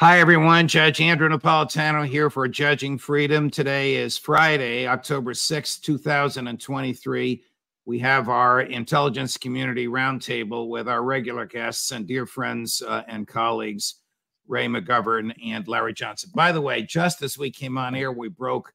Hi, everyone. Judge Andrew Napolitano here for Judging Freedom. Today is Friday, October 6, 2023. We have our intelligence community roundtable with our regular guests and dear friends uh, and colleagues, Ray McGovern and Larry Johnson. By the way, just as we came on air, we broke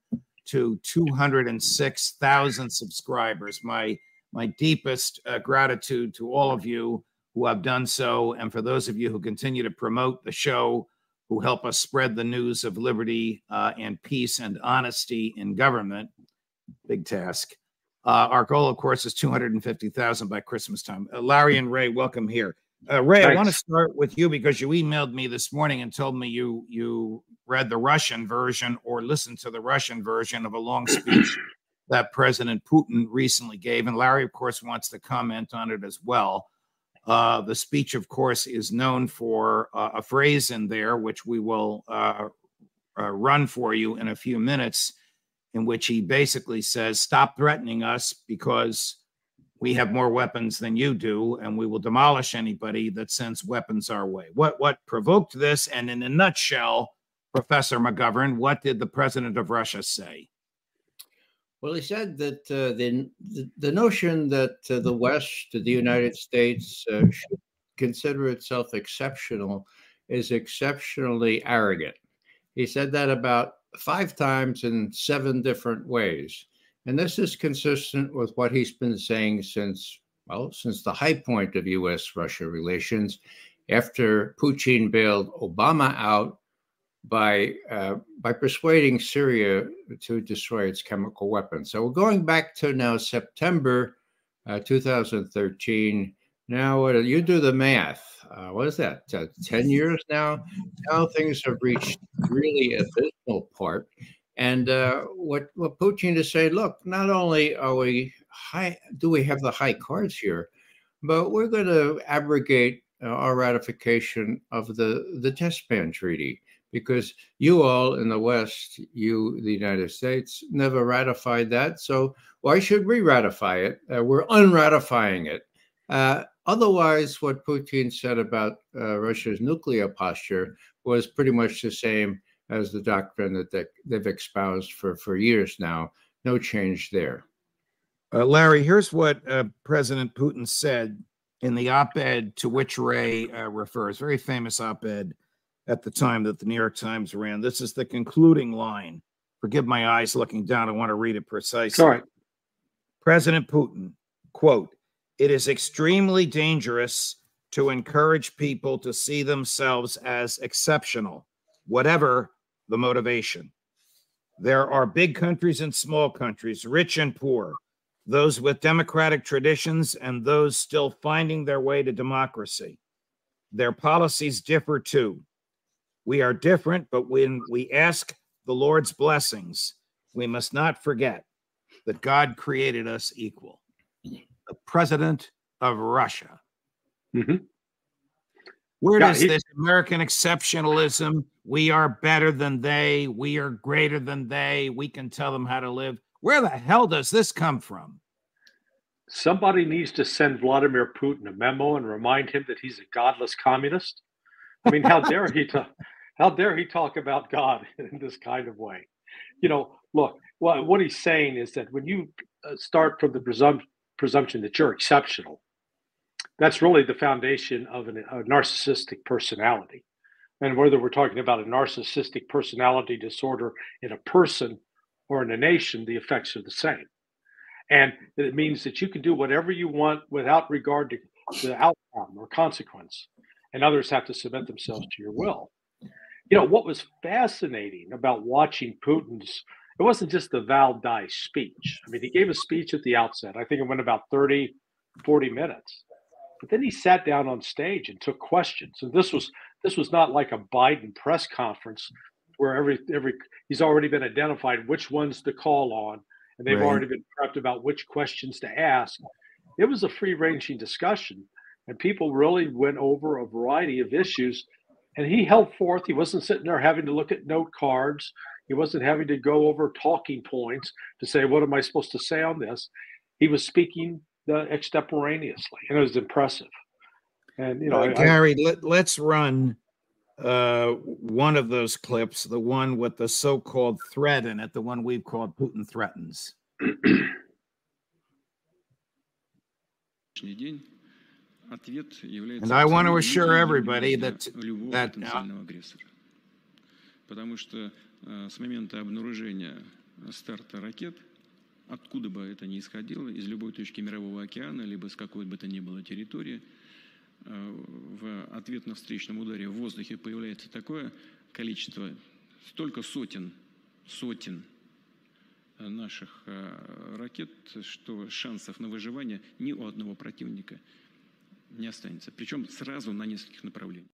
to 206,000 subscribers. My, my deepest uh, gratitude to all of you who have done so, and for those of you who continue to promote the show who help us spread the news of liberty uh, and peace and honesty in government. Big task. Uh, our goal, of course, is 250,000 by Christmas time. Uh, Larry and Ray, welcome here. Uh, Ray, Thanks. I want to start with you because you emailed me this morning and told me you you read the Russian version or listened to the Russian version of a long speech that President Putin recently gave, and Larry, of course, wants to comment on it as well. Uh, the speech, of course, is known for uh, a phrase in there, which we will uh, uh, run for you in a few minutes, in which he basically says, Stop threatening us because we have more weapons than you do, and we will demolish anybody that sends weapons our way. What, what provoked this? And in a nutshell, Professor McGovern, what did the president of Russia say? Well, he said that uh, the, the, notion that uh, the West, the United States, uh, should consider itself exceptional is exceptionally arrogant. He said that about five times in seven different ways, and this is consistent with what he's been saying since well, since the high point of U.S.-Russia relations, after Putin bailed Obama out by uh, by persuading Syria to destroy its chemical weapons. So we're going back to now September uh, 2013. Now you do the math. Uh, what is that? Uh, Ten years now. Now things have reached really abysmal part. And uh, what what Putin is saying? Look, not only are we high, do we have the high cards here, but we're going to abrogate our ratification of the the test ban treaty because you all in the West, you, the United States, never ratified that. So why should we ratify it? Uh, we're unratifying it. Uh, otherwise, what Putin said about uh, Russia's nuclear posture was pretty much the same as the doctrine that they, they've espoused for, for years now. No change there. Uh, Larry, here's what uh, President Putin said in the op ed to which Ray uh, refers, very famous op ed at the time that the New York Times ran. This is the concluding line. Forgive my eyes looking down. I want to read it precisely. All right. President Putin, quote, it is extremely dangerous to encourage people to see themselves as exceptional, whatever the motivation. There are big countries and small countries, rich and poor, those with democratic traditions and those still finding their way to democracy. Their policies differ too. We are different, but when we ask the Lord's blessings, we must not forget that God created us equal. The president of Russia. Mm-hmm. Where yeah, does he, this American exceptionalism, we are better than they, we are greater than they, we can tell them how to live, where the hell does this come from? Somebody needs to send Vladimir Putin a memo and remind him that he's a godless communist. I mean, how dare he to how dare he talk about God in this kind of way? You know, look, what, what he's saying is that when you uh, start from the presum- presumption that you're exceptional, that's really the foundation of an, a narcissistic personality. and whether we're talking about a narcissistic personality disorder in a person or in a nation, the effects are the same. And it means that you can do whatever you want without regard to the outcome or consequence, and others have to submit themselves to your will. You know, what was fascinating about watching Putin's, it wasn't just the Valdai speech. I mean, he gave a speech at the outset. I think it went about 30, 40 minutes. But then he sat down on stage and took questions. And this was this was not like a Biden press conference where every every he's already been identified which ones to call on and they've right. already been prepped about which questions to ask. It was a free-ranging discussion and people really went over a variety of issues and he held forth he wasn't sitting there having to look at note cards. He wasn't having to go over talking points to say what am i supposed to say on this? He was speaking uh, extemporaneously and it was impressive. And you know uh, gary I, let, let's run uh, one of those clips the one with the so-called threat in it the one we've called putin threatens And I want to assure everybody that, that Потому что с момента обнаружения старта ракет, откуда бы это ни исходило, из любой точки Мирового океана, либо с какой бы то ни было территории, в ответ на встречном ударе в воздухе появляется такое количество, столько сотен, сотен наших ракет, что шансов на выживание ни у одного противника – не останется. Причем сразу на нескольких направлениях.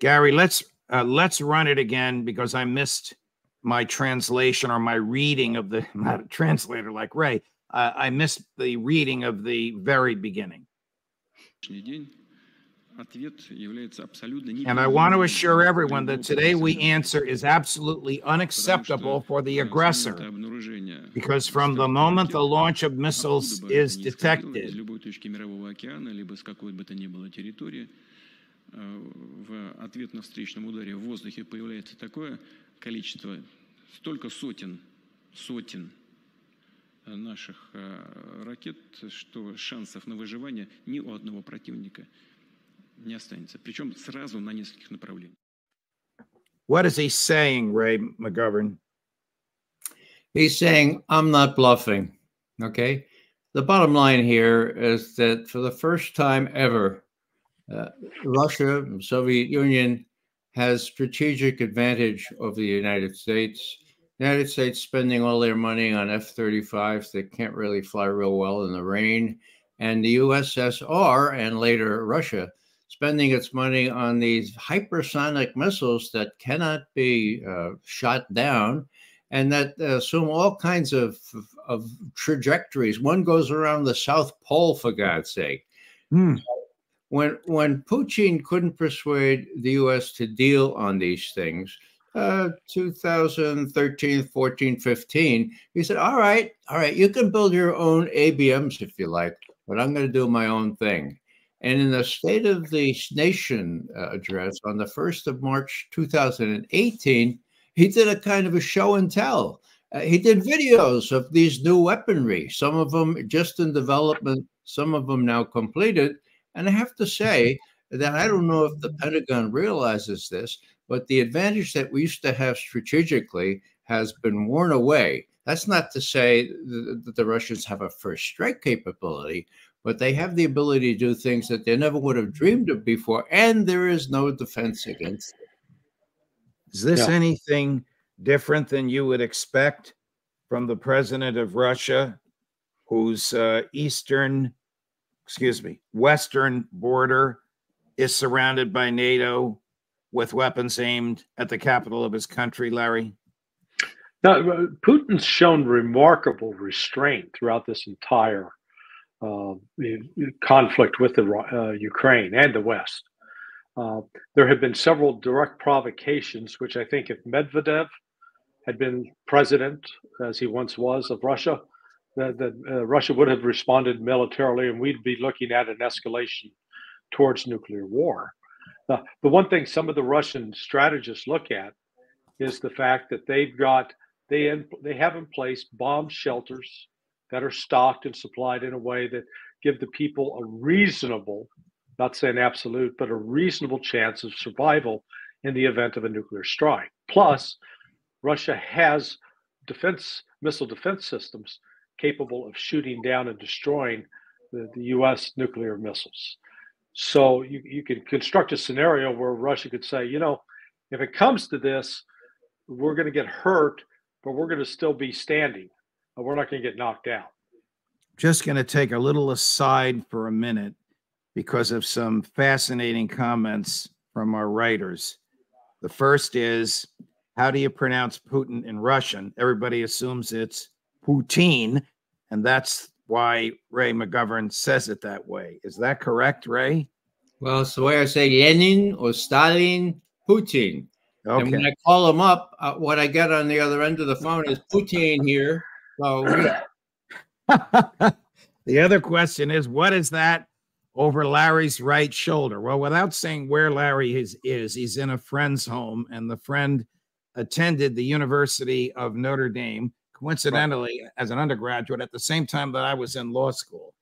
Gary, let's uh, let's run it again because I missed my translation or my reading of the. I'm not a translator like Ray. Uh, I missed the reading of the very beginning. And I want to assure everyone that today we answer is absolutely unacceptable for the aggressor. Because from the moment the launch of missiles is detected, в ответ на встречном ударе в воздухе появляется такое количество, столько сотен, сотен наших ракет, что шансов на выживание ни у одного противника – не останется. Причем сразу на нескольких направлениях. What is he saying, Ray McGovern? He's saying, I'm not bluffing. Okay. The bottom line here is that for the first time ever, uh, Russia, Soviet Union, has strategic advantage over the United States. The United States spending all their money on F-35s that can't really fly real well in the rain, and the USSR and later Russia spending its money on these hypersonic missiles that cannot be uh, shot down and that assume all kinds of, of trajectories. One goes around the South Pole, for God's sake. Hmm. When, when Putin couldn't persuade the US to deal on these things, uh, 2013, 14, 15, he said, All right, all right, you can build your own ABMs if you like, but I'm going to do my own thing. And in the State of the Nation uh, address on the 1st of March 2018, he did a kind of a show and tell. Uh, he did videos of these new weaponry, some of them just in development, some of them now completed. And I have to say that I don't know if the Pentagon realizes this, but the advantage that we used to have strategically has been worn away. That's not to say that the Russians have a first strike capability, but they have the ability to do things that they never would have dreamed of before, and there is no defense against it. Is this yeah. anything different than you would expect from the president of Russia, whose uh, eastern, excuse me, western border is surrounded by NATO with weapons aimed at the capital of his country, Larry? Now, Putin's shown remarkable restraint throughout this entire conflict with the uh, Ukraine and the West. Uh, there have been several direct provocations, which I think if Medvedev had been president, as he once was, of Russia, that, that uh, Russia would have responded militarily, and we'd be looking at an escalation towards nuclear war. the one thing some of the Russian strategists look at is the fact that they've got they in, they have in place bomb shelters that are stocked and supplied in a way that give the people a reasonable not saying absolute, but a reasonable chance of survival in the event of a nuclear strike. Plus, Russia has defense missile defense systems capable of shooting down and destroying the, the US nuclear missiles. So you, you can construct a scenario where Russia could say, you know, if it comes to this, we're going to get hurt, but we're going to still be standing. We're not going to get knocked out. Just going to take a little aside for a minute because of some fascinating comments from our writers. The first is how do you pronounce Putin in Russian? Everybody assumes it's Putin, and that's why Ray McGovern says it that way. Is that correct, Ray? Well, it's the way I say Lenin or Stalin, Putin. Okay. And when I call him up, uh, what I get on the other end of the phone is Putin here. So, the other question is, what is that over Larry's right shoulder? Well, without saying where Larry is, is he's in a friend's home, and the friend attended the University of Notre Dame, coincidentally, as an undergraduate at the same time that I was in law school.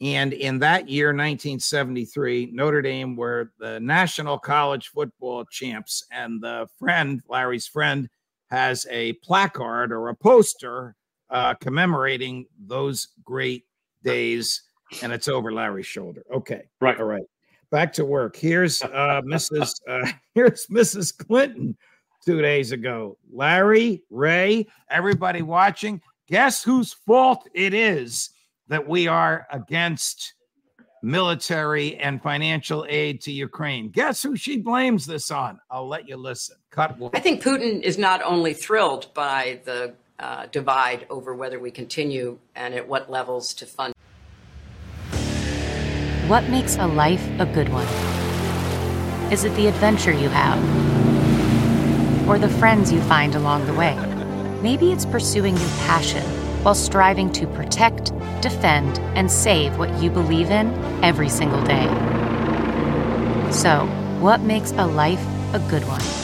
And in that year, 1973, Notre Dame were the national college football champs. And the friend, Larry's friend, has a placard or a poster uh, commemorating those great days. And it's over Larry's shoulder. Okay. Right. All right. Back to work. Here's uh, Mrs. Uh, here's Mrs. Clinton two days ago. Larry, Ray, everybody watching, guess whose fault it is that we are against military and financial aid to Ukraine. Guess who she blames this on? I'll let you listen. Cut. I think Putin is not only thrilled by the uh, divide over whether we continue and at what levels to fund. What makes a life a good one? Is it the adventure you have? Or the friends you find along the way? Maybe it's pursuing your passion while striving to protect defend, and save what you believe in every single day. So, what makes a life a good one?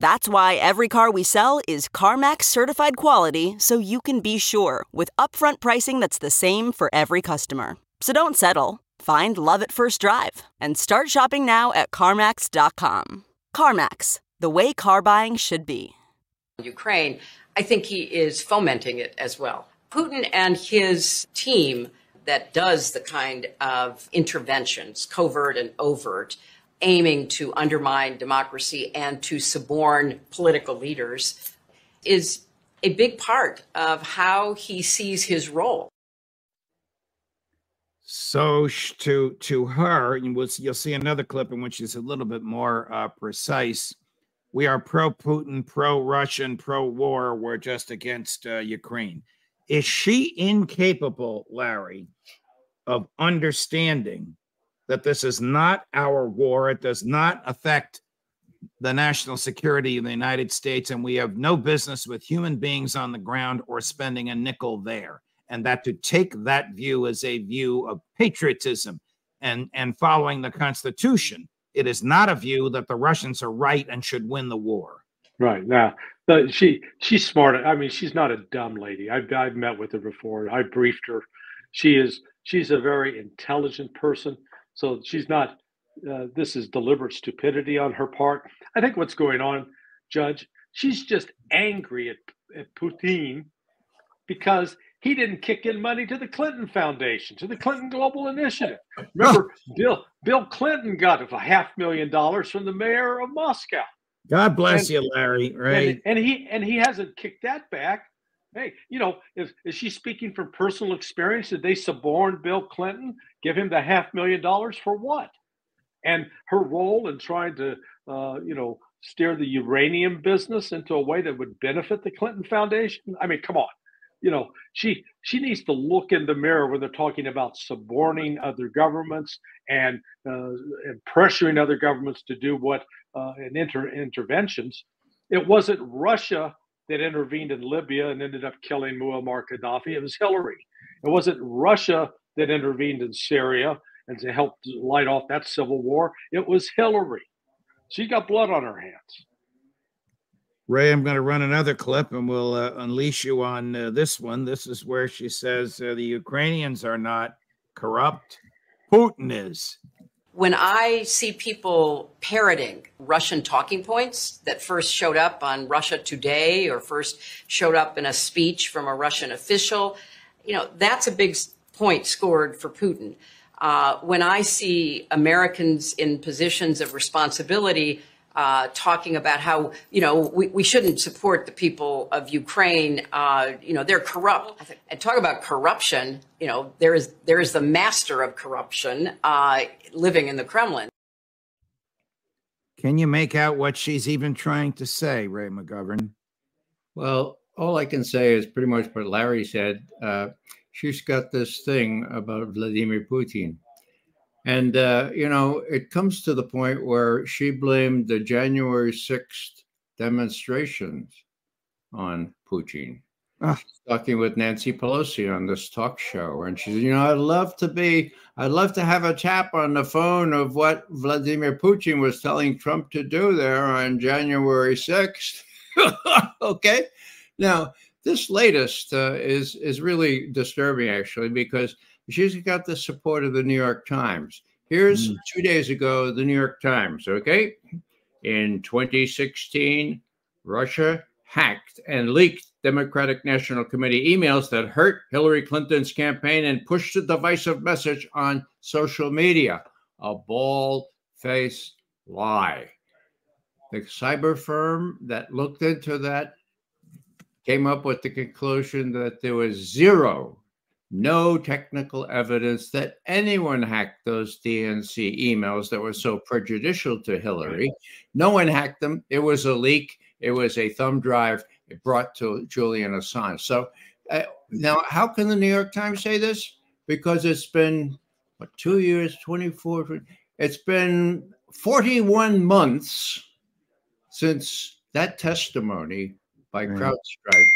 That's why every car we sell is CarMax certified quality so you can be sure with upfront pricing that's the same for every customer. So don't settle. Find love at first drive and start shopping now at CarMax.com. CarMax, the way car buying should be. Ukraine, I think he is fomenting it as well. Putin and his team that does the kind of interventions, covert and overt, aiming to undermine democracy and to suborn political leaders, is a big part of how he sees his role. So to to her, and we'll, you'll see another clip in which she's a little bit more uh, precise. We are pro Putin, pro Russian, pro war. We're just against uh, Ukraine. Is she incapable, Larry, of understanding that this is not our war? It does not affect the national security of the United States, and we have no business with human beings on the ground or spending a nickel there. And that to take that view as a view of patriotism and, and following the Constitution, it is not a view that the Russians are right and should win the war. Right now, she she's smart. I mean, she's not a dumb lady. I've I've met with her before. I briefed her. She is she's a very intelligent person. So she's not. Uh, this is deliberate stupidity on her part. I think what's going on, Judge, she's just angry at, at Putin because he didn't kick in money to the Clinton Foundation, to the Clinton Global Initiative. Remember, Bill Bill Clinton got a half million dollars from the mayor of Moscow. God bless and, you, Larry. Right. And, and, he and he hasn't kicked that back. Hey, you know, is, is she speaking from personal experience? Did they suborn Bill Clinton, give him the half million dollars for what? And her role in trying to, uh, you know, steer the uranium business into a way that would benefit the Clinton Foundation. I mean, come on, you know, she she needs to look in the mirror when they're talking about suborning other governments and uh, and pressuring other governments to do what uh, and inter- interventions It wasn't Russia that intervened in Libya and ended up killing Muammar Gaddafi. It was Hillary. It wasn't Russia that intervened in Syria and to help light off that civil war. It was Hillary. She got blood on her hands. Ray, I'm going to run another clip and we'll uh, unleash you on uh, this one. This is where she says uh, the Ukrainians are not corrupt, Putin is. When I see people parroting Russian talking points that first showed up on Russia Today or first showed up in a speech from a Russian official, you know, that's a big point scored for Putin. Uh, when I see Americans in positions of responsibility uh, talking about how you know we, we shouldn't support the people of Ukraine. Uh, you know they're corrupt. And talk about corruption. You know there is there is the master of corruption uh, living in the Kremlin. Can you make out what she's even trying to say, Ray McGovern? Well, all I can say is pretty much what Larry said. Uh, she's got this thing about Vladimir Putin and, uh, you know, it comes to the point where she blamed the January 6th demonstrations on Putin. Ah. Talking with Nancy Pelosi on this talk show. And she said, you know, I'd love to be, I'd love to have a tap on the phone of what Vladimir Putin was telling Trump to do there on January 6th. okay. Now, this latest uh, is is really disturbing, actually, because she's got the support of the New York Times. Here's mm. two days ago, the New York Times, okay? In 2016, Russia hacked and leaked Democratic National Committee emails that hurt Hillary Clinton's campaign and pushed a divisive message on social media. A bald faced lie. The cyber firm that looked into that came up with the conclusion that there was zero no technical evidence that anyone hacked those DNC emails that were so prejudicial to Hillary. No one hacked them. It was a leak. It was a thumb drive it brought to Julian Assange. So uh, now, how can the New York Times say this? Because it's been what two years, 24, it's been 41 months since that testimony by CrowdStrike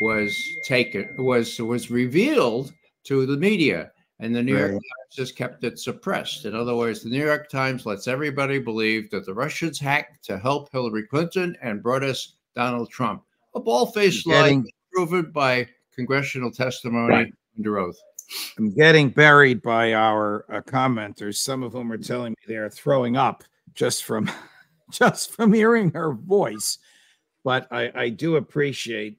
was taken was was revealed to the media. And the new right. york times just kept it suppressed. In other words the new york times lets everybody believe that the russians hacked to help hillary clinton and brought us donald trump. A bald-faced lie proven by congressional testimony right. under oath. I'm getting buried by our uh, commenters some of whom are telling me they're throwing up just from just from hearing her voice. But I, I do appreciate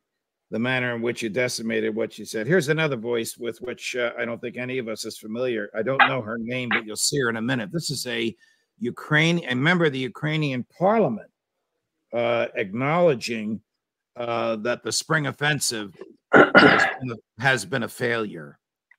the manner in which you decimated what you said. Here's another voice with which uh, I don't think any of us is familiar. I don't know her name, but you'll see her in a minute. This is a Ukraine, a member of the Ukrainian parliament, uh, acknowledging uh, that the spring offensive has been, a, has been a failure.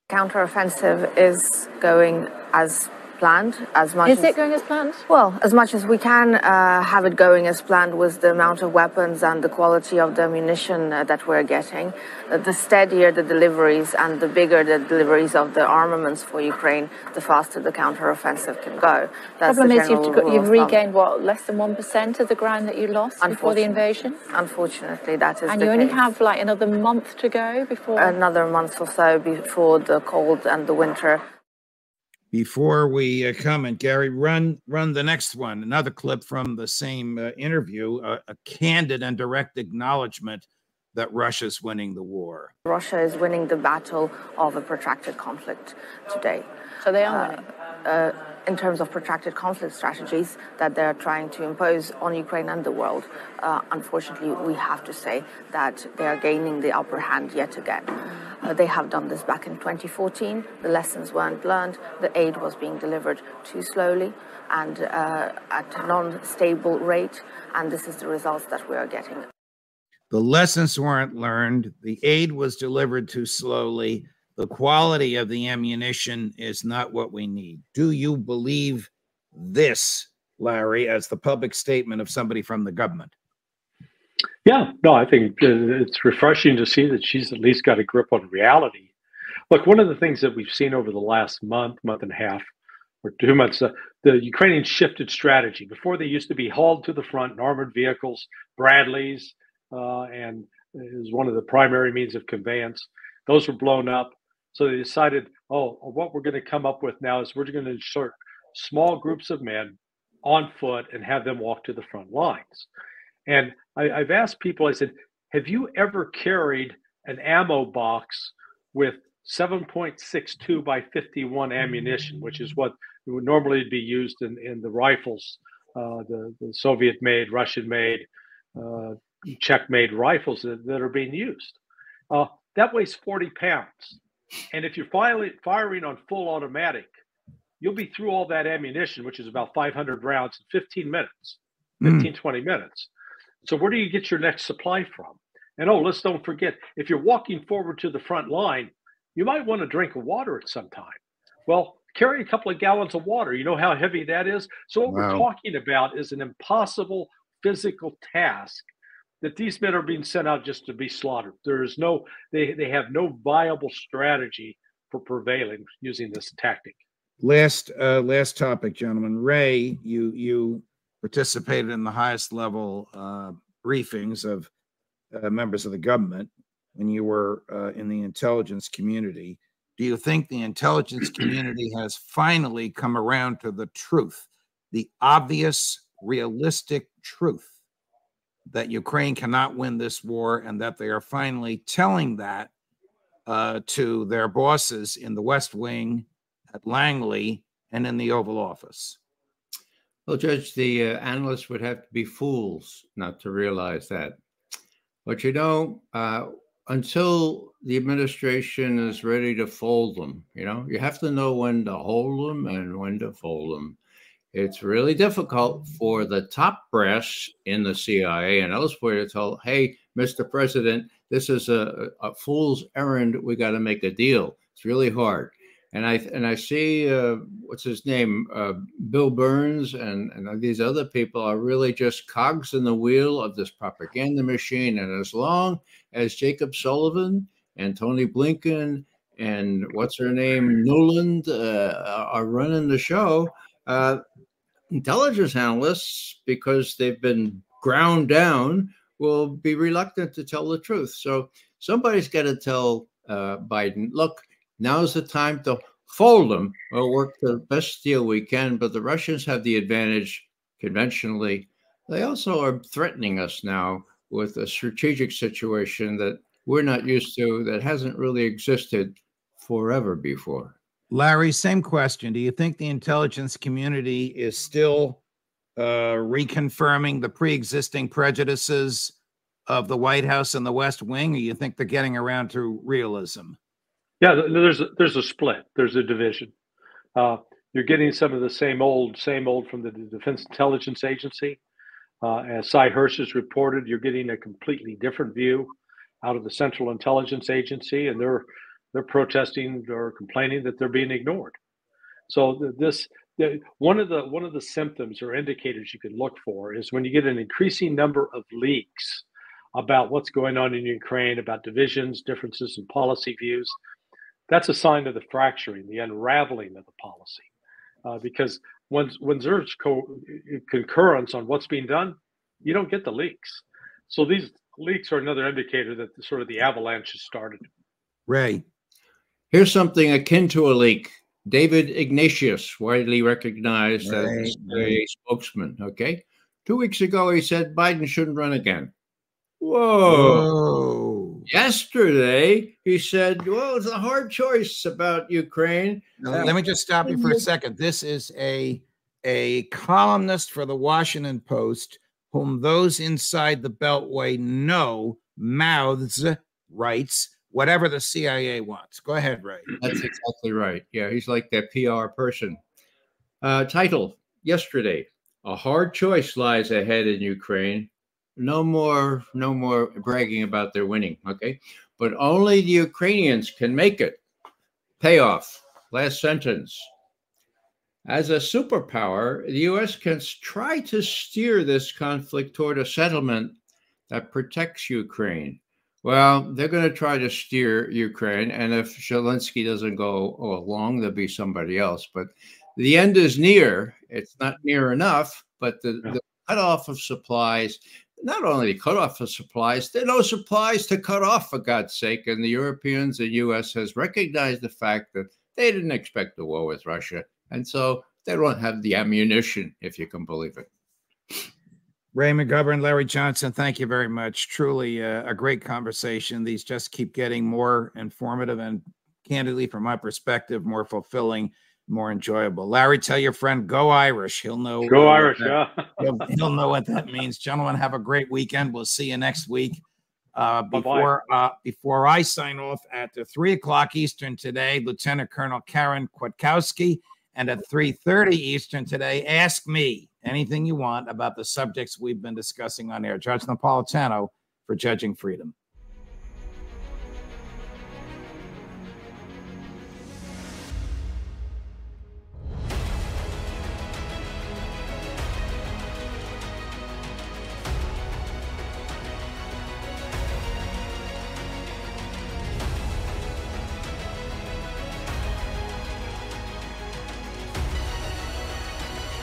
Counteroffensive is going as planned as much. Is as, it going as planned? Well, as much as we can uh, have it going as planned with the amount of weapons and the quality of the ammunition uh, that we're getting. Uh, the steadier the deliveries and the bigger the deliveries of the armaments for Ukraine, the faster the counteroffensive can go. That's Problem is you've, got, you've regained what less than one percent of the ground that you lost before the invasion. Unfortunately, that is. And you only have like another month to go before. Another month or so before the cold and the winter before we uh, comment, Gary, run run the next one. Another clip from the same uh, interview, uh, a candid and direct acknowledgement that Russia's winning the war. Russia is winning the battle of a protracted conflict today. So they are winning. In terms of protracted conflict strategies that they're trying to impose on Ukraine and the world. Uh, unfortunately, we have to say that they are gaining the upper hand yet again. Uh, they have done this back in 2014. The lessons weren't learned. The aid was being delivered too slowly and uh, at a non-stable rate, and this is the results that we are getting. The lessons weren't learned. The aid was delivered too slowly the quality of the ammunition is not what we need. Do you believe this, Larry, as the public statement of somebody from the government? Yeah, no, I think it's refreshing to see that she's at least got a grip on reality. Look, one of the things that we've seen over the last month, month and a half, or two months, uh, the Ukrainians shifted strategy. Before they used to be hauled to the front in armored vehicles, Bradleys, uh, and is one of the primary means of conveyance. Those were blown up. So they decided, oh, what we're going to come up with now is we're going to insert small groups of men on foot and have them walk to the front lines. And I, I've asked people, I said, have you ever carried an ammo box with 7.62 by 51 ammunition, which is what would normally be used in, in the rifles, uh, the, the Soviet made, Russian made, uh, Czech made rifles that, that, are being used. Uh, that weighs 40 pounds. And if you're firing, firing on full automatic, you'll be through all that ammunition, which is about 500 rounds in 15 minutes, hmm. 15, mm. 20 minutes. So where do you get your next supply from? And oh, let's don't forget, if you're walking forward to the front line, you might want to drink water at some time. Well, carry a couple of gallons of water. You know how heavy that is? So what wow. we're talking about is an impossible physical task that these men are being sent out just to be slaughtered. There is no, they, they have no viable strategy for prevailing using this tactic. Last uh, last topic, gentlemen. Ray, you you participated in the highest level uh, briefings of uh, members of the government when you were uh, in the intelligence community. Do you think the intelligence community has finally come around to the truth, the obvious, realistic truth that Ukraine cannot win this war and that they are finally telling that uh, to their bosses in the West Wing, at Langley, and in the Oval Office? Well, Judge, the uh, analysts would have to be fools not to realize that. But you know, uh, until the administration is ready to fold them, you know, you have to know when to hold them and when to fold them it's really difficult for the top brass in the CIA and elsewhere to tell, hey, Mr. President, this is a, a fool's errand. We got to make a deal. It's really hard. And I and I see uh, what's his name, uh, Bill Burns, and, and these other people are really just cogs in the wheel of this propaganda machine. And as long as Jacob Sullivan and Tony Blinken and what's her name, Nuland, uh, are running the show, uh, intelligence analysts, because they've been ground down, will be reluctant to tell the truth. So somebody's got to tell uh, Biden, look, now's the time to fold them or work the best deal we can. But the Russians have the advantage conventionally. They also are threatening us now with a strategic situation that we're not used to, that hasn't really existed forever before. Larry, same question. Do you think the intelligence community is still uh, reconfirming the pre existing prejudices of the White House and the West Wing, or you think they're getting around to realism? Yeah, there's a, there's a split, there's a division. Uh, you're getting some of the same old, same old from the Defense Intelligence Agency. Uh, as Sy Hersh has reported, you're getting a completely different view out of the Central Intelligence Agency, and they're they're protesting or complaining that they're being ignored. So this one of the one of the symptoms or indicators you can look for is when you get an increasing number of leaks about what's going on in Ukraine, about divisions, differences in policy views. That's a sign of the fracturing, the unraveling of the policy. Uh, because when when there's co- concurrence on what's being done, you don't get the leaks. So these leaks are another indicator that the, sort of the avalanche has started. Ray. Here's something akin to a leak. David Ignatius, widely recognized right. as a spokesman. Okay. Two weeks ago, he said Biden shouldn't run again. Whoa. Whoa. Yesterday, he said, well, it's a hard choice about Ukraine. Now, let me just stop you for a second. This is a, a columnist for the Washington Post whom those inside the Beltway know mouths writes whatever the CIA wants. Go ahead, Ray. That's exactly right. Yeah, he's like that PR person. Uh, title yesterday: A hard choice lies ahead in Ukraine. No more, no more bragging about their winning. Okay, but only the Ukrainians can make it. Payoff. Last sentence. As a superpower, the U.S. can try to steer this conflict toward a settlement that protects Ukraine well, they're going to try to steer Ukraine, and if Zelensky doesn't go along, there'll be somebody else. But the end is near. It's not near enough, but the, yeah. the cutoff of supplies, not only the cutoff of supplies, there are no supplies to cut off, for God's sake. And the Europeans, the US has recognized the fact that they didn't expect a war with Russia. And so they don't have the ammunition, if you can believe it. Ray McGovern, Larry Johnson, thank you very much. Truly uh, a great conversation. These just keep getting more informative and, candidly, from my perspective, more fulfilling, more enjoyable. Larry, tell your friend, go Irish. He'll know. Go Irish, that, yeah. he'll, he'll, know what that means. Gentlemen, have a great weekend. We'll see you next week. Uh, before uh, before I sign off at the three o'clock Eastern today, Lieutenant Colonel Karen Kwiatkowski, and at three thirty Eastern today, ask me anything you want about the subjects we've been discussing on air. Judge Napolitano for Judging Freedom.